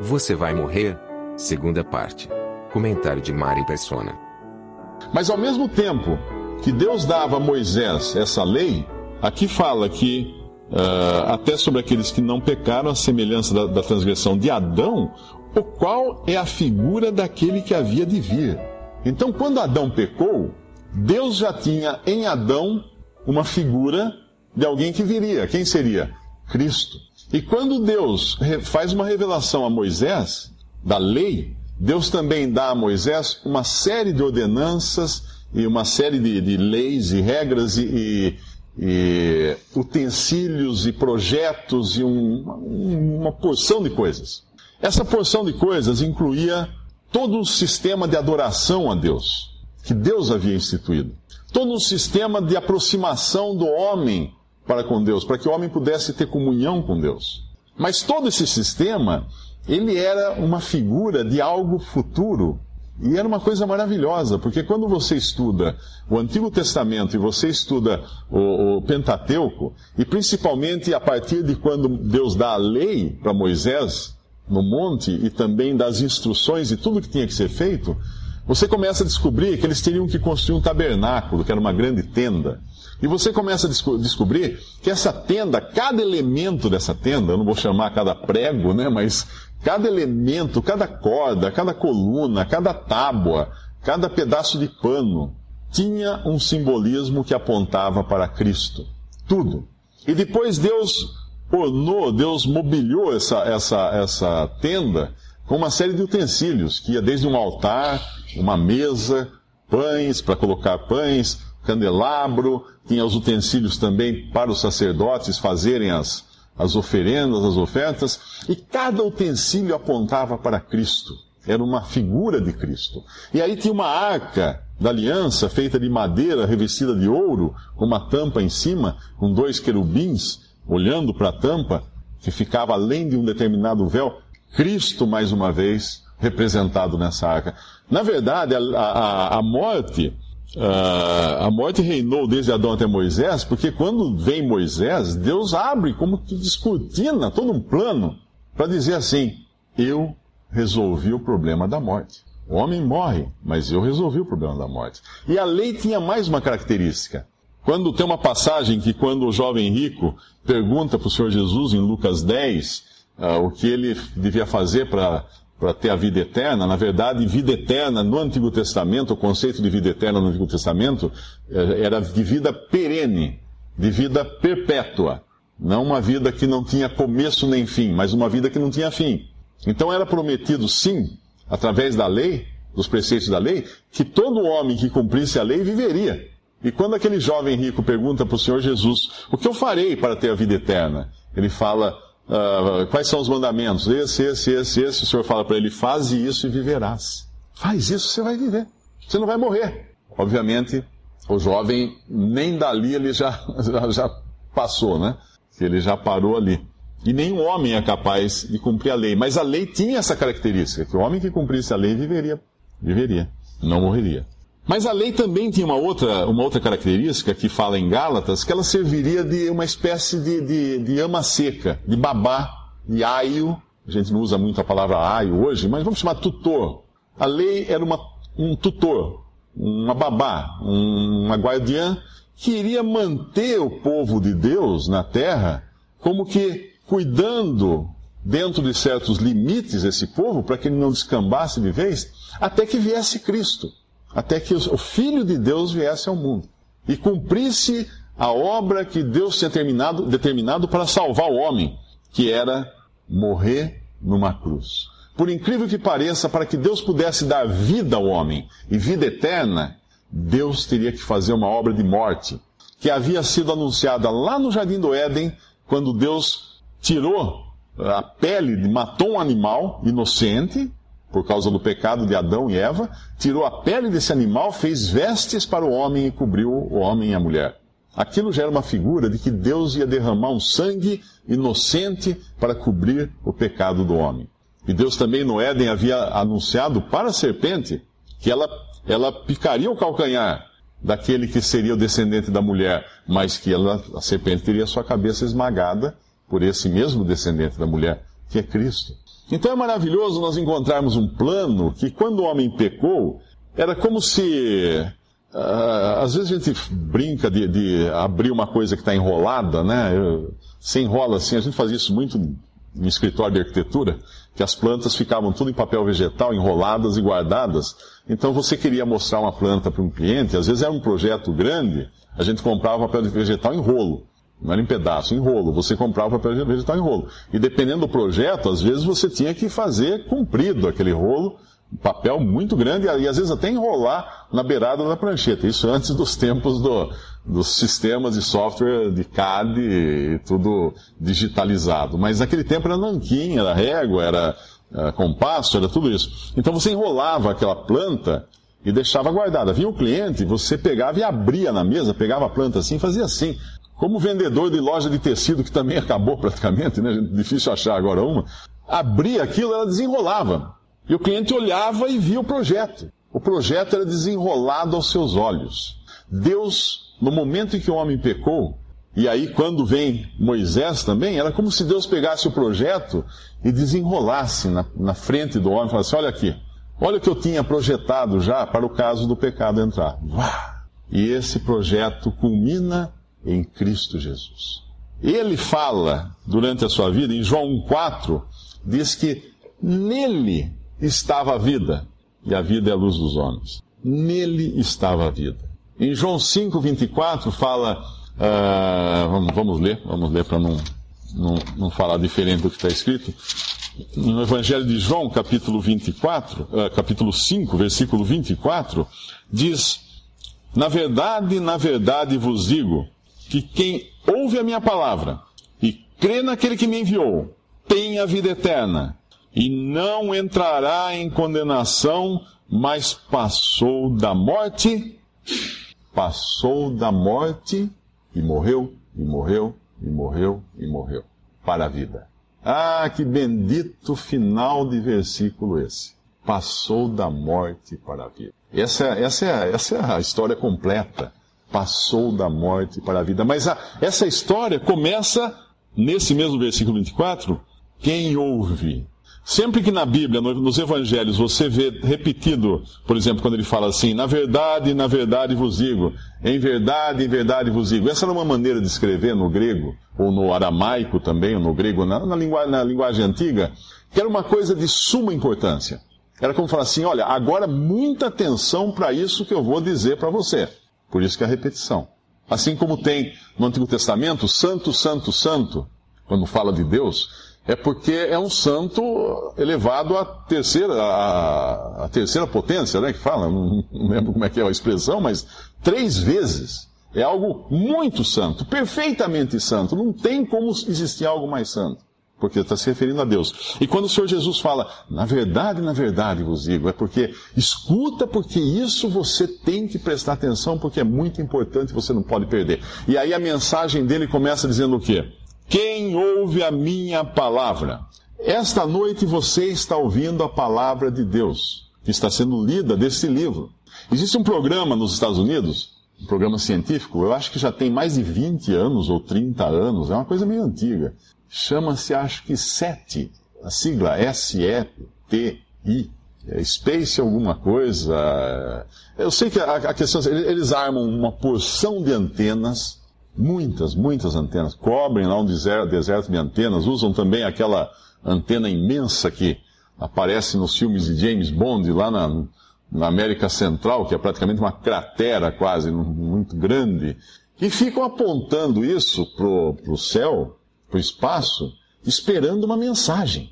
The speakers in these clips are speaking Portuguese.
Você vai morrer? Segunda parte. Comentário de Mari Persona. Mas ao mesmo tempo que Deus dava a Moisés essa lei, aqui fala que uh, até sobre aqueles que não pecaram, a semelhança da, da transgressão de Adão, o qual é a figura daquele que havia de vir. Então, quando Adão pecou, Deus já tinha em Adão uma figura de alguém que viria. Quem seria? Cristo. E quando Deus faz uma revelação a Moisés, da lei, Deus também dá a Moisés uma série de ordenanças e uma série de, de leis e regras e, e, e utensílios e projetos e um, uma porção de coisas. Essa porção de coisas incluía todo um sistema de adoração a Deus, que Deus havia instituído. Todo um sistema de aproximação do homem para com Deus, para que o homem pudesse ter comunhão com Deus. Mas todo esse sistema, ele era uma figura de algo futuro e era uma coisa maravilhosa, porque quando você estuda o Antigo Testamento e você estuda o, o Pentateuco, e principalmente a partir de quando Deus dá a lei para Moisés no monte e também das instruções e tudo que tinha que ser feito, você começa a descobrir que eles teriam que construir um tabernáculo, que era uma grande tenda. E você começa a desco descobrir que essa tenda, cada elemento dessa tenda, eu não vou chamar cada prego, né, mas Cada elemento, cada corda, cada coluna, cada tábua, cada pedaço de pano tinha um simbolismo que apontava para Cristo. Tudo. E depois Deus ornou, Deus mobiliou essa, essa, essa tenda com uma série de utensílios, que ia desde um altar, uma mesa, pães para colocar pães, candelabro, tinha os utensílios também para os sacerdotes fazerem as, as oferendas, as ofertas, e cada utensílio apontava para Cristo. Era uma figura de Cristo. E aí tinha uma arca da aliança feita de madeira revestida de ouro, com uma tampa em cima, com dois querubins olhando para a tampa, que ficava além de um determinado véu. Cristo, mais uma vez, representado nessa arca. Na verdade, a, a, a morte Uh, a morte reinou desde Adão até Moisés, porque quando vem Moisés, Deus abre como que descortina todo um plano para dizer assim: eu resolvi o problema da morte. O homem morre, mas eu resolvi o problema da morte. E a lei tinha mais uma característica. Quando tem uma passagem que quando o jovem rico pergunta para o Senhor Jesus em Lucas 10 uh, o que ele devia fazer para para ter a vida eterna, na verdade, vida eterna no Antigo Testamento, o conceito de vida eterna no Antigo Testamento eh, era de vida perene, de vida perpétua. Não uma vida que não tinha começo nem fim, mas uma vida que não tinha fim. Então era prometido, sim, através da lei, dos preceitos da lei, que todo homem que cumprisse a lei viveria. E quando aquele jovem rico pergunta para o Senhor Jesus, o que eu farei para ter a vida eterna? Ele fala, Uh, quais são os mandamentos? Esse, esse, esse, esse. O Senhor fala para ele: faz isso e viverás. Faz isso, você vai viver. Você não vai morrer. Obviamente, o jovem, nem dali ele já, já, já passou, né? Ele já parou ali. E nenhum homem é capaz de cumprir a lei. Mas a lei tinha essa característica: que o homem que cumprisse a lei viveria. Viveria. Não morreria. Mas a lei também tinha uma outra, uma outra característica que fala em Gálatas, que ela serviria de uma espécie de, de, de ama seca, de babá, de aio. A gente não usa muito a palavra aio hoje, mas vamos chamar tutor. A lei era uma, um tutor, uma babá, um, uma guardiã que iria manter o povo de Deus na terra como que cuidando dentro de certos limites esse povo para que ele não descambasse de vez, até que viesse Cristo até que o Filho de Deus viesse ao mundo e cumprisse a obra que Deus tinha terminado, determinado para salvar o homem, que era morrer numa cruz. Por incrível que pareça, para que Deus pudesse dar vida ao homem e vida eterna, Deus teria que fazer uma obra de morte, que havia sido anunciada lá no Jardim do Éden, quando Deus tirou a pele, matou um animal inocente, por causa do pecado de Adão e Eva, tirou a pele desse animal, fez vestes para o homem e cobriu o homem e a mulher. Aquilo já era uma figura de que Deus ia derramar um sangue inocente para cobrir o pecado do homem. E Deus também no Éden havia anunciado para a serpente que ela, ela picaria o calcanhar daquele que seria o descendente da mulher, mas que ela, a serpente teria sua cabeça esmagada por esse mesmo descendente da mulher, que é Cristo. Então é maravilhoso nós encontrarmos um plano que, quando o homem pecou, era como se. Uh, às vezes a gente brinca de, de abrir uma coisa que está enrolada, né? Se enrola assim, a gente fazia isso muito em escritório de arquitetura, que as plantas ficavam tudo em papel vegetal, enroladas e guardadas. Então você queria mostrar uma planta para um cliente, às vezes era um projeto grande, a gente comprava papel vegetal em rolo. Não era em pedaço, em rolo. Você comprava papel vegetal em rolo. E dependendo do projeto, às vezes você tinha que fazer comprido aquele rolo, papel muito grande, e às vezes até enrolar na beirada da prancheta. Isso antes dos tempos do, dos sistemas de software de CAD e tudo digitalizado. Mas naquele tempo era nanquim, era régua, era, era compasso, era tudo isso. Então você enrolava aquela planta e deixava guardada. Vinha o cliente, você pegava e abria na mesa, pegava a planta assim, fazia assim. Como vendedor de loja de tecido, que também acabou praticamente, né? Difícil achar agora uma. Abria aquilo, ela desenrolava. E o cliente olhava e via o projeto. O projeto era desenrolado aos seus olhos. Deus, no momento em que o homem pecou, e aí quando vem Moisés também, era como se Deus pegasse o projeto e desenrolasse na, na frente do homem e falasse: Olha aqui, olha o que eu tinha projetado já para o caso do pecado entrar. E esse projeto culmina em Cristo Jesus. Ele fala durante a sua vida, em João 1,4, diz que nele estava a vida, e a vida é a luz dos homens. Nele estava a vida. Em João 5,24 fala, uh, vamos, vamos, ler, vamos ler para não, não, não falar diferente do que está escrito. No Evangelho de João, capítulo 24, uh, ah, capítulo 5, versículo 24, diz: Na verdade, na verdade vos digo, que quem ouve a minha palavra e crê naquele que me enviou tem a vida eterna e não entrará em condenação, mas passou da morte, passou da morte e morreu, e morreu, e morreu, e morreu para a vida. Ah, que bendito final de versículo esse. Passou da morte para a vida. Essa, essa, é, essa é a história completa passou da morte para a vida. Mas a, essa história começa nesse mesmo versículo 24. Quem ouve? Sempre que na Bíblia, nos evangelhos, você vê repetido, por exemplo, quando ele fala assim, na verdade, na verdade vos digo, em verdade, em verdade vos digo. Essa era uma maneira de escrever no grego, ou no aramaico também, ou no grego, na, na, linguagem, na linguagem antiga, que era uma coisa de suma importância. Era como falar assim, olha, agora muita atenção para isso que eu vou dizer para você. Por isso que é a repetição. Assim como tem no Antigo Testamento, santo, santo, santo, quando fala de Deus, é porque é um santo elevado à terceira, à, à terceira potência, né, que fala, não, não lembro como é que é a expressão, mas três vezes. É algo muito santo, perfeitamente santo. Não tem como existir algo mais santo porque está se referindo a Deus. E quando o Senhor Jesus fala, na verdade, na verdade vos digo, é porque escuta, porque isso você tem que prestar atenção, porque é muito importante, você não pode perder. E aí a mensagem dele começa dizendo o quê? Quem ouve a minha palavra? Esta noite você está ouvindo a palavra de Deus, que está sendo lida desse livro. Existe um programa nos Estados Unidos, um programa científico, eu acho que já tem mais de 20 anos ou 30 anos, é uma coisa meio antiga, chama-se, acho que SETI, a sigla S-E-T-I, é Space alguma coisa. Eu sei que a, a questão, eles armam uma porção de antenas, muitas, muitas antenas, cobrem lá um deserto, deserto de antenas, usam também aquela antena imensa que aparece nos filmes de James Bond lá na, na América Central, que é praticamente uma cratera quase, muito grande, e ficam apontando isso pro, pro céu, para o espaço esperando uma mensagem.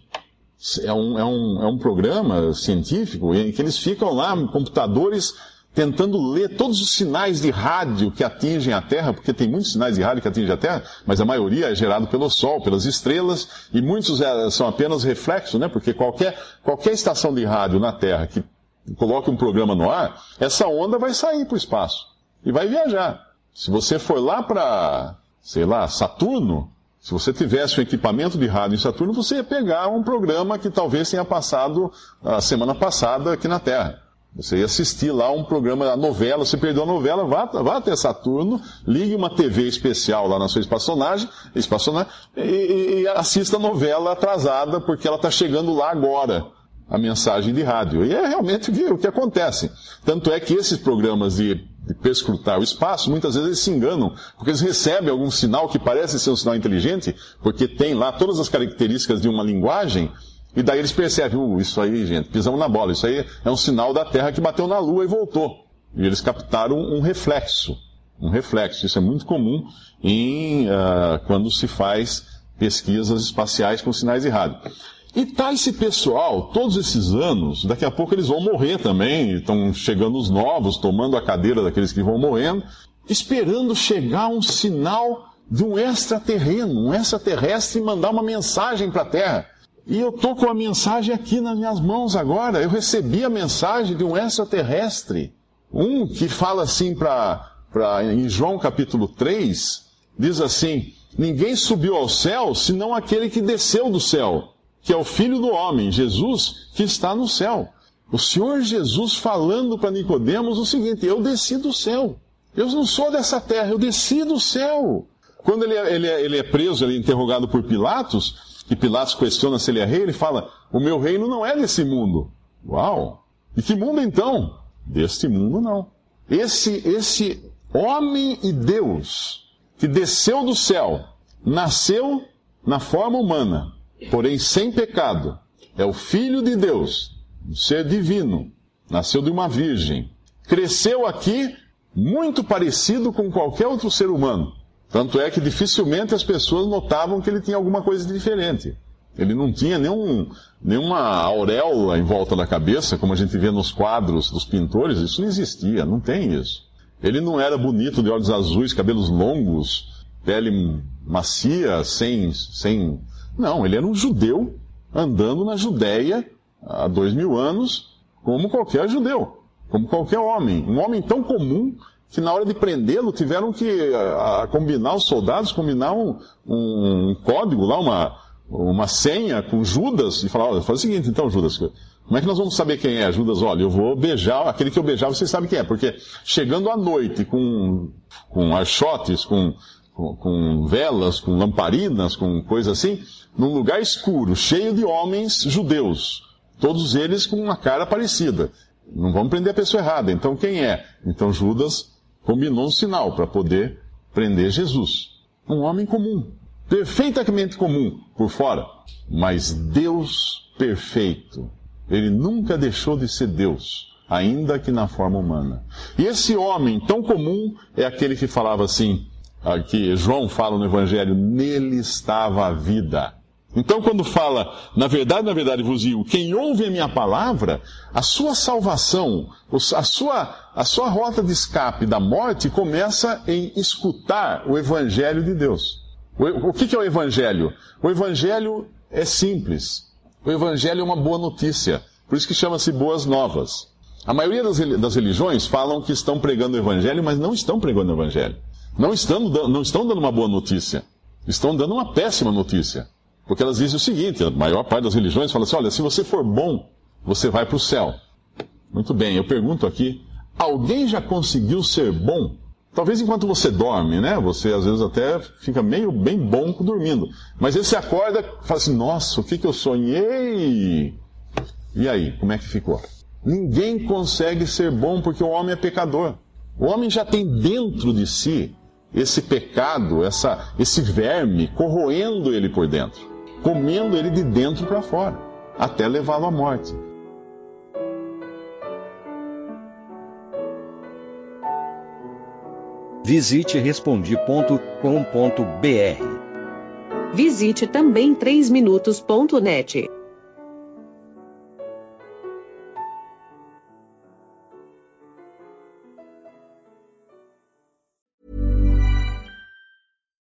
É um, é, um, é um programa científico em que eles ficam lá, computadores tentando ler todos os sinais de rádio que atingem a Terra, porque tem muitos sinais de rádio que atingem a Terra, mas a maioria é gerado pelo Sol, pelas estrelas, e muitos é, são apenas reflexos, né? Porque qualquer, qualquer estação de rádio na Terra que coloque um programa no ar, essa onda vai sair para o espaço e vai viajar. Se você for lá para, sei lá, Saturno, se você tivesse um equipamento de rádio em Saturno, você ia pegar um programa que talvez tenha passado a semana passada aqui na Terra. Você ia assistir lá um programa, a novela, você perdeu a novela, vá, vá até Saturno, ligue uma TV especial lá na sua espaçonagem, espaçonagem e, e assista a novela atrasada, porque ela está chegando lá agora, a mensagem de rádio. E é realmente o que, acontece. Tanto é que esses programas de, de perscrutar o espaço, muitas vezes eles se enganam, porque eles recebem algum sinal que parece ser um sinal inteligente, porque tem lá todas as características de uma linguagem, e daí eles percebem, uh, isso aí, gente, pisamos na bola, isso aí é um sinal da Terra que bateu na Lua e voltou. E eles captaram um reflexo. Um reflexo. Isso é muito comum em, uh, quando se faz pesquisas espaciais com sinais de rádio. E tá esse pessoal, todos esses anos, daqui a pouco eles vão morrer também, estão chegando os novos, tomando a cadeira daqueles que vão morrendo, esperando chegar um sinal de um extraterreno, um extraterrestre mandar uma mensagem para a Terra. E eu estou com a mensagem aqui nas minhas mãos agora. Eu recebi a mensagem de um extraterrestre. Um que fala assim para em João capítulo 3, diz assim: Ninguém subiu ao céu senão aquele que desceu do céu, que é o Filho do Homem, Jesus, que está no céu. O Senhor Jesus falando para Nicodemos o seguinte: Eu desci do céu. Eu não sou dessa terra, eu desci do céu. Quando ele é, ele é, ele é preso, ele é interrogado por Pilatos, que Pilatos questiona se ele é rei, ele fala: O meu reino não é desse mundo. Uau! E que mundo então? Deste mundo não. Esse, esse homem e Deus que desceu do céu, nasceu na forma humana, porém sem pecado, é o Filho de Deus, um ser divino, nasceu de uma virgem, cresceu aqui muito parecido com qualquer outro ser humano. Tanto é que dificilmente as pessoas notavam que ele tinha alguma coisa diferente. Ele não tinha nenhum, nenhuma auréola em volta da cabeça, como a gente vê nos quadros dos pintores, isso não existia, não tem isso. Ele não era bonito, de olhos azuis, cabelos longos, pele macia, sem, sem. Não, ele era um judeu andando na Judéia há dois mil anos, como qualquer judeu, como qualquer homem. Um homem tão comum que na hora de prendê-lo tiveram que a, a combinar, os soldados combinar um, um, código lá, uma, uma senha com Judas, e falar, olha, faz o seguinte então, Judas, como é que nós vamos saber quem é? Judas, olha, eu vou beijar, aquele que eu beijar, você sabe quem é, porque chegando à noite com, com archotes, com, com, com velas, com lamparinas, com coisa assim, num lugar escuro, cheio de homens judeus, todos eles com uma cara parecida. Não vamos prender a pessoa errada. Então quem é? Então Judas combinou um sinal para poder prender Jesus. Um homem comum, perfeitamente comum por fora, mas Deus perfeito. Ele nunca deixou de ser Deus, ainda que na forma humana. E esse homem tão comum é aquele que falava assim, que João fala no Evangelho, nele estava a vida. Então, quando fala, na verdade, na verdade vos digo, quem ouve a minha palavra, a sua salvação, a sua, a sua rota de escape da morte começa em escutar o Evangelho de Deus. O, o que, que é o Evangelho? O Evangelho é simples. O Evangelho é uma boa notícia. Por isso que chama-se Boas Novas. A maioria das, religiões falam que estão pregando o Evangelho, mas não estão pregando o Evangelho. Não estão, não estão dando uma boa notícia. Estão dando uma péssima notícia. Porque elas dizem o seguinte: a maior parte das religiões fala assim: olha, se você for bom, você vai para o céu. Muito bem, eu pergunto aqui: alguém já conseguiu ser bom? Talvez enquanto você dorme, né? Você às vezes até fica meio bem bom dormindo. Mas você acorda e fala assim: nossa, o que, que eu sonhei? E aí, como é que ficou? Ninguém consegue ser bom porque o homem é pecador. O homem já tem dentro de si esse pecado, essa, esse verme corroendo ele por dentro comendo ele de dentro para fora, até levá-lo à morte. Visite respondi.com.br. Visite também 3minutos.net.